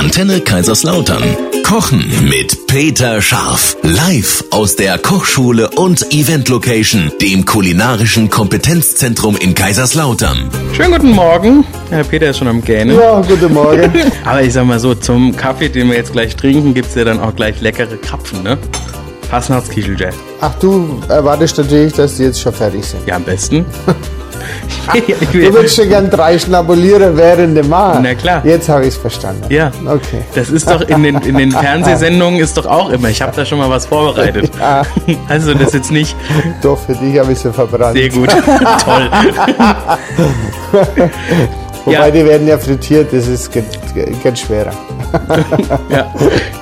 Antenne Kaiserslautern. Kochen mit Peter Scharf. Live aus der Kochschule und Event Location, dem kulinarischen Kompetenzzentrum in Kaiserslautern. Schönen guten Morgen. Herr Peter ist schon am Gähnen. Ja, guten Morgen. Aber ich sag mal so, zum Kaffee, den wir jetzt gleich trinken, gibt's ja dann auch gleich leckere Krapfen, ne? Fastnachtskicheljet. Ach, du erwartest natürlich, dass die jetzt schon fertig sind. Ja, am besten. Ich Du will- würdest schon gern drei schnabulieren während dem Mal. Na klar. Jetzt habe ich es verstanden. ja. Okay. Das ist doch in den, in den Fernsehsendungen ist doch auch immer. Ich habe da schon mal was vorbereitet. Ja. Also das jetzt nicht Doch, für dich habe ich sie verbrannt. sehr gut. Toll. Wobei Ja. die werden ja frittiert, das ist geht, geht schwerer. Ja.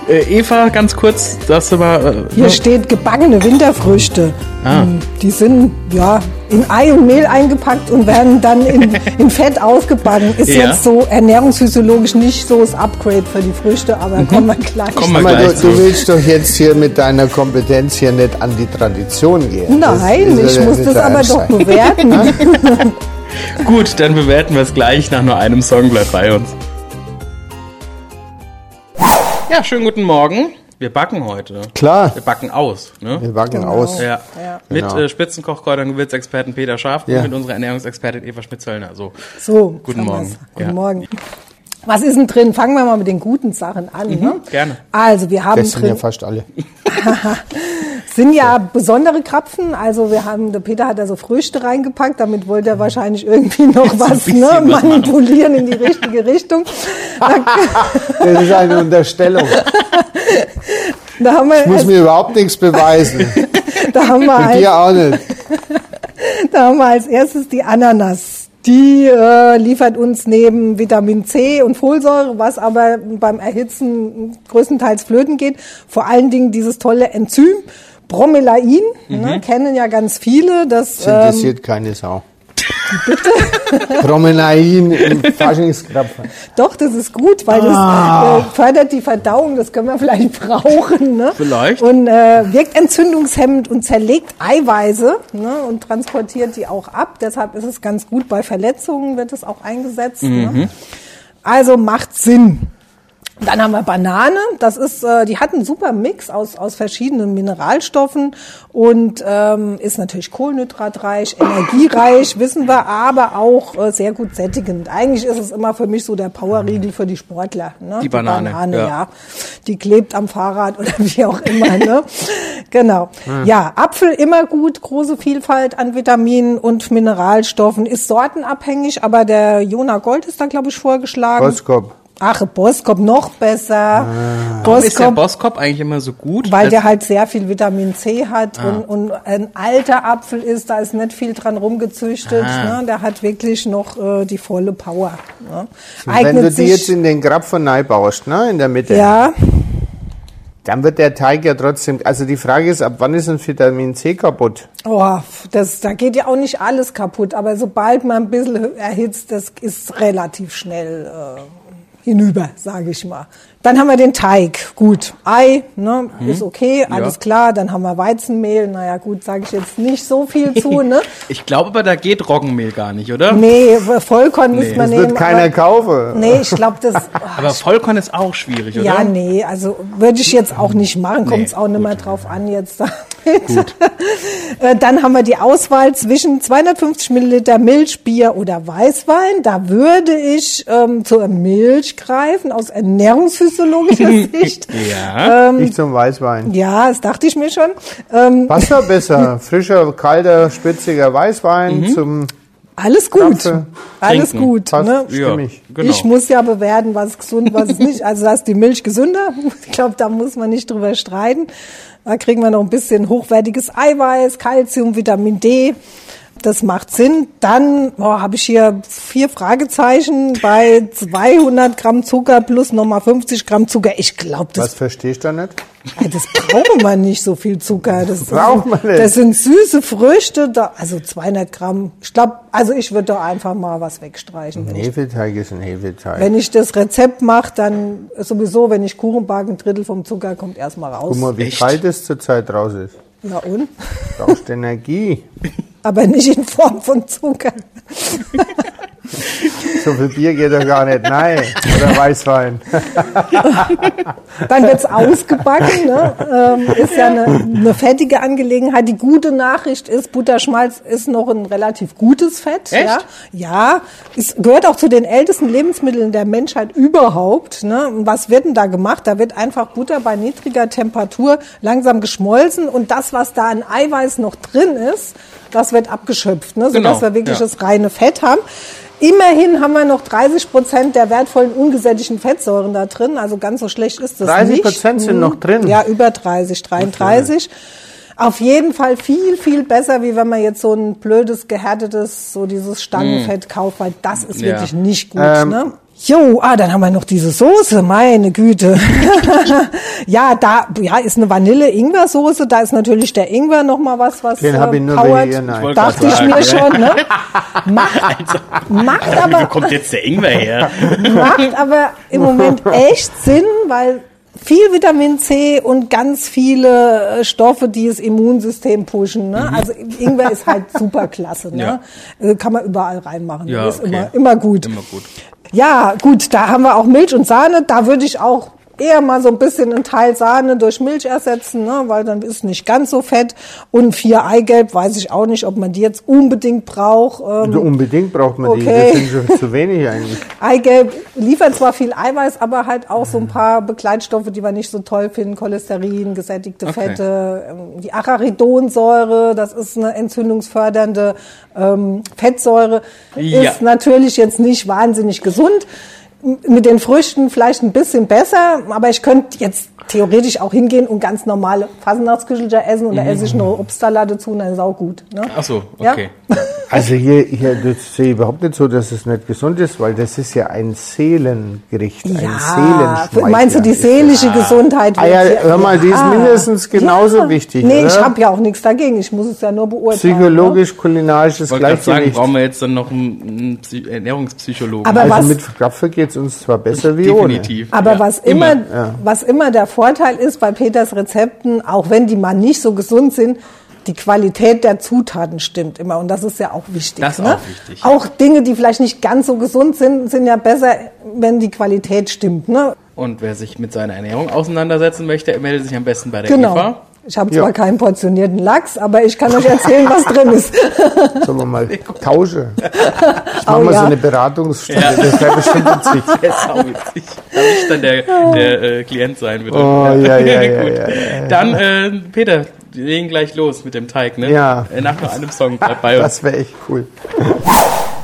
Äh, Eva, ganz kurz, das war. Äh, Hier steht gebackene Winterfrüchte. Ah. Mm, Die sind ja in Ei und Mehl eingepackt und werden dann in, in Fett ausgebacken. Ist Ja. jetzt so ernährungsphysiologisch nicht so das Upgrade für die Früchte, aber kommen wir gleich. Wir Aber gleich du, du willst doch jetzt hier mit deiner Kompetenz hier nicht an die Tradition gehen. Nein, Das- ich das muss wird das aber doch bewerten. Gut, dann bewerten wir es gleich nach nur einem Song. Bleibt bei uns. Ja, schönen guten Morgen. Wir backen heute. Klar, Wir backen aus. Ne? wir backen Genau. aus. Ja. Ja. Mit Genau. äh, Spitzenkochkräutern, Gewürzexperten Peter Scharf Ja. und mit unserer Ernährungsexpertin Eva Schmidt-Zöllner. So. So, Guten Morgen. Guten Ja. Morgen. Was ist denn drin? Fangen wir mal mit den guten Sachen an. ne? gerne. Also, wir haben Das sind ja drin fast alle. sind ja besondere Krapfen. Also wir haben, der Peter hat da so Früchte reingepackt, damit wollte er wahrscheinlich irgendwie noch was, ne, manipulieren in die richtige Richtung. Da, Das ist eine Unterstellung. Ich muss mir überhaupt nichts beweisen. da haben wir dir auch nicht. da haben wir als erstes die Ananas. Die äh, liefert uns neben Vitamin C und Folsäure, was aber beim Erhitzen größtenteils flöten geht, vor allen Dingen dieses tolle Enzym Bromelain, ne, kennen ja ganz viele. Das Das ähm, interessiert keine Sau. Promenain im Faschingskrapfen. Doch, das ist gut, weil Ah. das äh, fördert die Verdauung, das können wir vielleicht brauchen. Ne? Vielleicht. Und äh, wirkt entzündungshemmend und zerlegt Eiweiße ne? und transportiert die auch ab. Deshalb ist es ganz gut, bei Verletzungen wird es auch eingesetzt. Ne? Also macht Sinn. Dann haben wir Banane. Das ist, äh, die hat einen super Mix aus, aus verschiedenen Mineralstoffen und ähm, ist natürlich kohlenhydratreich, energiereich, wissen wir, aber auch äh, sehr gut sättigend. Eigentlich ist es immer für mich so der Powerriegel für die Sportler. Ne? Die Banane, ja. ja. Die klebt am Fahrrad oder wie auch immer. ne? Genau. Ja, Apfel immer gut, große Vielfalt an Vitaminen und Mineralstoffen, ist sortenabhängig, aber der Jona Gold ist da, glaube ich, vorgeschlagen. Boskop. Ach, Boskop noch besser. Warum ist der Boskop, Boskop eigentlich immer so gut? weil der halt sehr viel Vitamin C hat Ah. und, und ein alter Apfel ist, da ist nicht viel dran rumgezüchtet. Ah. Ne? Der hat wirklich noch äh, die volle Power. Ne? Wenn du die jetzt in den Krapfen baust, ne, in der Mitte, ja, dann wird der Teig ja trotzdem, also die Frage ist, ab wann ist ein Vitamin C kaputt? oh, das, da geht ja auch nicht alles kaputt, aber sobald man ein bisschen erhitzt, das ist relativ schnell äh, hinüber, sage ich mal. Dann haben wir den Teig. Gut, Ei, ne, ist okay, alles klar. Dann haben wir Weizenmehl. Naja, gut, sage ich jetzt nicht so viel zu, ne? Ich glaube aber, da geht Roggenmehl gar nicht, oder? Nee, Vollkorn müsste man Das nehmen. wird keiner aber, kaufen. Nee, ich glaube, das. Aber Vollkorn ist auch schwierig, oder? ja, nee, also würde ich jetzt auch nicht machen, kommt es Nee, auch nicht mehr drauf an jetzt damit. Äh, Dann haben wir die Auswahl zwischen 250 Milliliter Milch, Bier oder Weißwein. Da würde ich ähm, zur Milch greifen, aus ernährungsphysiologischer Sicht. Ja. Ähm, Ich zum Weißwein. Ja, das dachte ich mir schon. Ähm, Was war besser? Frischer, kalter, spitziger Weißwein Mhm. zum alles gut. Krapfe. Alles Trinken. gut. Passt. Ne? Ja, genau. Ich muss ja bewerten, was ist gesund, was ist nicht. Also da ist die Milch gesünder. Ich glaube, da muss man nicht drüber streiten. Da kriegen wir noch ein bisschen hochwertiges Eiweiß, Kalzium, Vitamin D. Das macht Sinn. Dann oh, habe ich hier vier Fragezeichen bei 200 Gramm Zucker plus nochmal 50 Gramm Zucker. Ich glaube, Was das, verstehst du nicht? das braucht man nicht so viel Zucker. Das Braucht man nicht. Das sind süße Früchte. Da, also 200 Gramm. Ich glaube, also ich würde da einfach mal was wegstreichen. Ich Hefeteig ist ein Hefeteig. wenn ich das Rezept mache, dann sowieso, wenn ich Kuchen backe, ein Drittel vom Zucker kommt erstmal raus. Guck mal, wie Echt? kalt es zurzeit raus ist. Na und? Brauchst Energie. Aber nicht in Form von Zucker. so viel Bier geht doch gar nicht. Nein. Oder Weißwein. Dann wird's ausgebacken. Ne? Ähm, ist ja eine, eine fettige Angelegenheit. Die gute Nachricht ist, Butterschmalz ist noch ein relativ gutes Fett. Echt? Ja, ja es gehört auch zu den ältesten Lebensmitteln der Menschheit überhaupt. Ne? Und was wird denn da gemacht? Da wird einfach Butter bei niedriger Temperatur langsam geschmolzen und das, was da an Eiweiß noch drin ist, das wird abgeschöpft, ne? sodass Genau, wir wirklich ja. das reine Fett haben. Immerhin haben wir noch 30 Prozent der wertvollen ungesättigten Fettsäuren da drin. Also ganz so schlecht ist das 30 nicht. Prozent sind Mhm. noch drin? Ja, über 30, 33. Auf jeden Fall viel, viel besser, wie wenn man jetzt so ein blödes, gehärtetes, so dieses Stangenfett kauft, weil das ist Mhm. Ja. wirklich nicht gut. Ähm, ne? Jo, ah, dann haben wir noch diese Soße, meine Güte. ja, da ja, ist eine Vanille-Ingwer-Soße, da ist natürlich der Ingwer noch mal was, was Den hab ich nur powert. Ich Dachte ich mir ja. schon, ne? Macht, macht Wo aber kommt jetzt der Ingwer her? macht aber im Moment echt Sinn, weil viel Vitamin C und ganz viele äh, Stoffe, die das Immunsystem pushen. Ne? Also Ingwer ist halt super klasse. Ne? Äh, Kann man überall reinmachen. Ja, ist okay. immer, immer gut. Immer gut. Ja, gut, da haben wir auch Milch und Sahne. Da würde ich auch eher mal so ein bisschen einen Teil Sahne durch Milch ersetzen, ne? weil dann ist nicht ganz so fett. Und vier Eigelb, weiß ich auch nicht, ob man die jetzt unbedingt braucht. Ähm, Also unbedingt braucht man die. Okay. Das sind schon zu wenig eigentlich. Eigelb liefert zwar viel Eiweiß, aber halt auch so ein paar Begleitstoffe, die wir nicht so toll finden. Cholesterin, gesättigte Okay. Fette, ähm, die Arachidonsäure, das ist eine entzündungsfördernde ähm, Fettsäure. Ja. Ist natürlich jetzt nicht wahnsinnig gesund. Mit den Früchten vielleicht ein bisschen besser, aber ich könnte jetzt theoretisch auch hingehen und ganz normale Fasnachtsküchelchen essen und da esse ich noch Obstsalat dazu und dann ist auch gut. Ne? Ach so, Ja? Also hier, hier das sehe ich überhaupt nicht so, dass es nicht gesund ist, weil das ist ja ein Seelengericht, ein Ja, Seelenschmeichler. meinst du, die ist seelische Gesundheit? Ah ja, hör mal, die ist mindestens genauso wichtig, Nee, oder? ich habe ja auch nichts dagegen. Ich muss es ja nur beurteilen. ne? Psychologisch, kulinarisches Ich wollte gerade sagen, Gleichgewicht. brauchen wir jetzt dann noch einen, einen Psy- Ernährungspsychologen. Aber also was- mit Krapfe geht es uns zwar besser wie ohne. Definitiv. Aber Ja, was immer, was immer der Vorteil ist bei Peters Rezepten, auch wenn die mal nicht so gesund sind, die Qualität der Zutaten stimmt immer und das ist ja auch wichtig. Das ist ne? auch wichtig. Auch Dinge, die vielleicht nicht ganz so gesund sind, sind ja besser, wenn die Qualität stimmt. Ne? Und wer sich mit seiner Ernährung auseinandersetzen möchte, meldet sich am besten bei der Genau. Eva. Ich habe Ja. zwar keinen portionierten Lachs, aber ich kann euch erzählen, was drin ist. Sollen wir mal tauschen? Ich Oh, mach mal ja. so eine Beratungsstunde, Ja. das wäre bestimmt witzig. Der ist auch witzig. Da ich dann der, der äh, Klient sein, bitte. Oh, ja, ja, ja, Gut. ja, ja. Dann, äh, Peter, wir legen gleich los mit dem Teig, ne? Ja. Äh, Nach nur einem Song bleibt bei uns. Das wäre echt cool.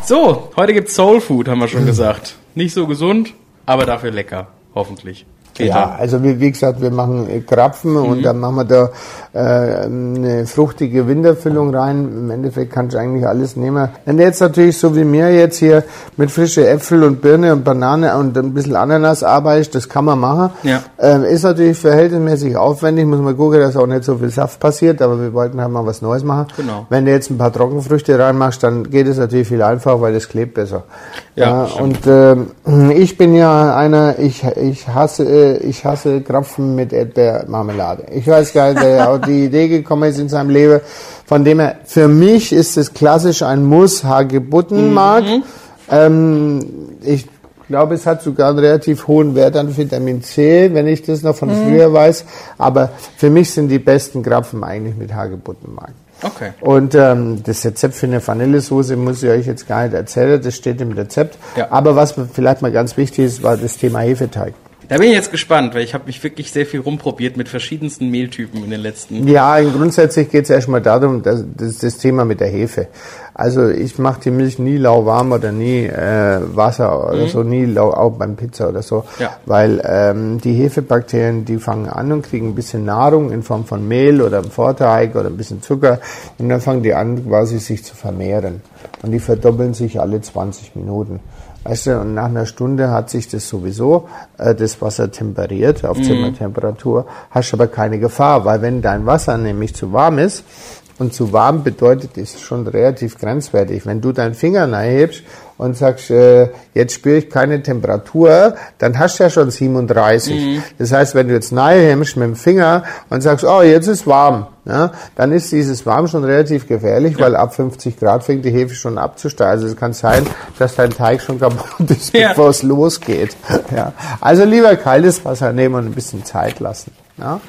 So, heute gibt's Soul Food, haben wir schon gesagt. Nicht so gesund, aber dafür lecker, hoffentlich. Peter. Ja, also wie, wie gesagt, wir machen äh, Krapfen und dann machen wir da äh, eine fruchtige Winterfüllung rein. Im Endeffekt kannst du eigentlich alles nehmen. Wenn du jetzt natürlich so wie mir jetzt hier mit frische Äpfel und Birne und Banane und ein bisschen Ananas arbeitest, das kann man machen. Ja. Ähm, ist natürlich verhältnismäßig aufwendig, muss man gucken, dass auch nicht so viel Saft passiert, aber wir wollten halt mal was Neues machen. Genau. Wenn du jetzt ein paar Trockenfrüchte reinmachst, dann geht es natürlich viel einfacher, weil das klebt besser. Ja, Äh, und ähm, ich bin ja einer, ich, ich hasse, ich hasse Krapfen mit Erdbeermarmelade. Ich weiß gar nicht, wer auf die Idee gekommen ist in seinem Leben. Von dem her, für mich ist es klassisch ein Muss Hagebuttenmark. Ähm, ich glaube, es hat sogar einen relativ hohen Wert an Vitamin C, wenn ich das noch von früher weiß. Aber für mich sind die besten Krapfen eigentlich mit Hagebuttenmark. Okay. Und ähm, das Rezept für eine Vanillesoße muss ich euch jetzt gar nicht erzählen, das steht im Rezept. Ja. Aber was vielleicht mal ganz wichtig ist, war das Thema Hefeteig. Da bin ich jetzt gespannt, weil ich habe mich wirklich sehr viel rumprobiert mit verschiedensten Mehltypen in den letzten. Ja, grundsätzlich geht es erstmal darum, das ist das Thema mit der Hefe. Also ich mache die Milch nie lauwarm oder nie äh, Wasser oder so, nie lau, auch beim Pizza oder so, Ja. weil ähm, die Hefebakterien, die fangen an und kriegen ein bisschen Nahrung in Form von Mehl oder einem Vorteig oder ein bisschen Zucker und dann fangen die an quasi sich zu vermehren und die verdoppeln sich alle 20 Minuten. Weißt du, und nach einer Stunde hat sich das sowieso, äh, das Wasser temperiert auf Zimmertemperatur, hast aber keine Gefahr, weil wenn dein Wasser nämlich zu warm ist, Und zu warm bedeutet, ist schon relativ grenzwertig. Wenn du deinen Finger hebst und sagst, äh, jetzt spüre ich keine Temperatur, dann hast du ja schon 37. Mhm. Das heißt, wenn du jetzt hebst mit dem Finger und sagst, oh, jetzt ist warm, ja, dann ist dieses warm schon relativ gefährlich, weil ab 50 Grad fängt die Hefe schon abzusteigen. Also es kann sein, dass dein Teig schon kaputt ist, Ja. bevor es losgeht. Ja. Also lieber kaltes Wasser nehmen und ein bisschen Zeit lassen. Ja.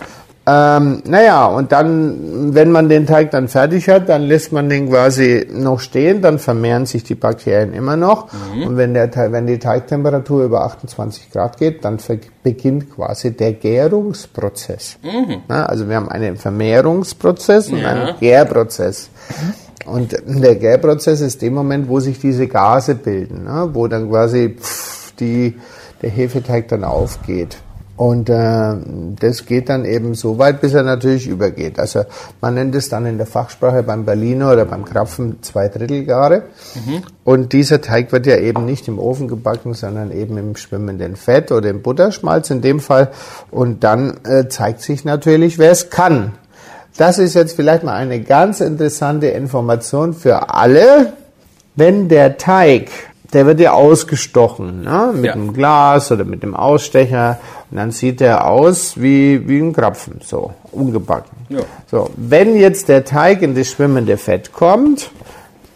Ähm, naja, und dann, wenn man den Teig dann fertig hat, dann lässt man den quasi noch stehen, dann vermehren sich die Bakterien immer noch. Und wenn, der, wenn die Teigtemperatur über 28 Grad geht, dann beginnt quasi der Gärungsprozess. Na, also wir haben einen Vermehrungsprozess und Ja. einen Gärprozess. Und der Gärprozess ist der Moment, wo sich diese Gase bilden, ne? wo dann quasi pff, die, der Hefeteig dann aufgeht. Und äh, das geht dann eben so weit, bis er natürlich übergeht. Also man nennt es dann in der Fachsprache beim Berliner oder beim Krapfen zwei Drittelgare. Und dieser Teig wird ja eben nicht im Ofen gebacken, sondern eben im schwimmenden Fett oder im Butterschmalz in dem Fall. Und dann äh, zeigt sich natürlich, wer es kann. Das ist jetzt vielleicht mal eine ganz interessante Information für alle. Wenn der Teig, der wird ja ausgestochen, ne? mit Ja. einem Glas oder mit dem Ausstecher und dann sieht er aus wie, wie ein Krapfen, so ungebacken. Ja. So, wenn jetzt der Teig in das schwimmende Fett kommt,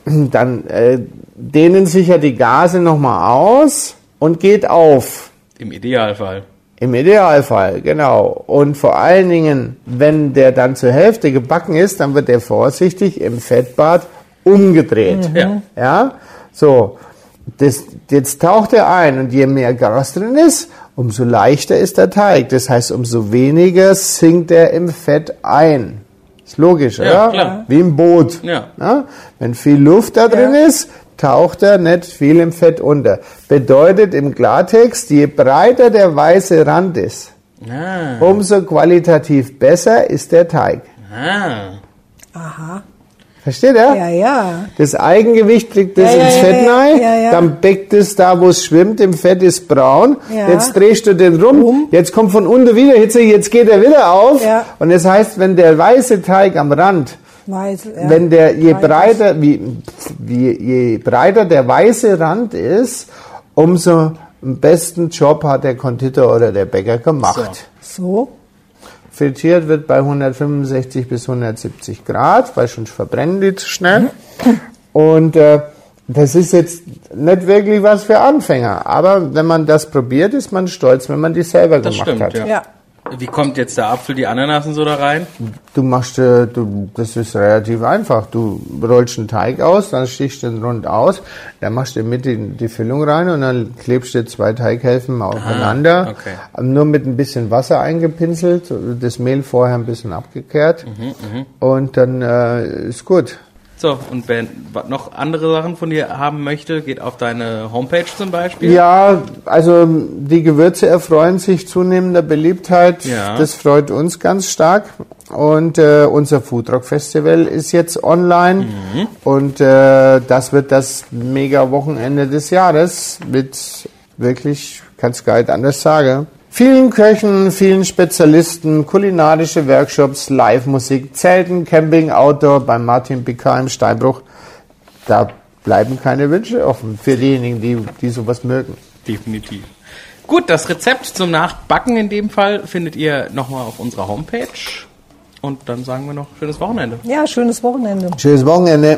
dann äh, dehnen sich ja die Gase nochmal aus und geht auf. Im Idealfall. Im Idealfall, genau. Und vor allen Dingen, wenn der dann zur Hälfte gebacken ist, dann wird der vorsichtig im Fettbad umgedreht. Ja. Ja, so. Das, jetzt taucht er ein und je mehr Gas drin ist, umso leichter ist der Teig. Das heißt, umso weniger sinkt er im Fett ein. Ist logisch, oder? klar. Wie im Boot. Ja. Ja? Wenn viel Luft da drin ist, taucht er nicht viel im Fett unter. Bedeutet im Klartext, je breiter der weiße Rand ist, Ah. umso qualitativ besser ist der Teig. Ah. Aha. Versteht ihr? Ja, ja. Das Eigengewicht kriegt das Ja, ins ja, Fett ja, rein, ja, ja. dann beckt es da, wo es schwimmt, im Fett ist braun. Ja. Jetzt drehst du den rum, jetzt kommt von unten wieder Hitze, jetzt geht er wieder auf. Ja. Und das heißt, wenn der weiße Teig am Rand Weiß, ja. wenn der je Weiß. breiter wie, wie je breiter der weiße Rand ist, umso einen besten Job hat der Konditor oder der Bäcker gemacht. So. Frittiert wird bei 165 bis 170 Grad, weil sonst verbrennen die zu schnell. Und äh, das ist jetzt nicht wirklich was für Anfänger, aber wenn man das probiert, ist man stolz, wenn man die selber Das gemacht stimmt, hat. ja. Ja. Wie kommt jetzt der Apfel, die Ananas und so da rein? Du machst, äh, du, das ist relativ einfach. Du rollst einen Teig aus, dann stichst du den rund aus, dann machst du mit in die Füllung rein und dann klebst du zwei Teighälften aufeinander. okay. Nur mit ein bisschen Wasser eingepinselt, das Mehl vorher ein bisschen abgekehrt und dann äh, ist gut. So, und wer noch andere Sachen von dir haben möchte, geht auf deine Homepage zum Beispiel. Ja, also die Gewürze erfreuen sich zunehmender Beliebtheit. Ja. Das freut uns ganz stark. Und äh, unser Foodrock Festival ist jetzt online Mhm. und äh, das wird das mega Wochenende des Jahres mit wirklich, kann's gar nicht anders sagen. Vielen Köchen, vielen Spezialisten, kulinarische Workshops, Live-Musik, Zelten, Camping, Outdoor beim Martin Picard im Steinbruch. Da bleiben keine Wünsche offen für diejenigen, die, die sowas mögen. Definitiv. Gut, das Rezept zum Nachbacken in dem Fall findet ihr nochmal auf unserer Homepage. Und dann sagen wir noch schönes Wochenende. Ja, schönes Wochenende. Schönes Wochenende.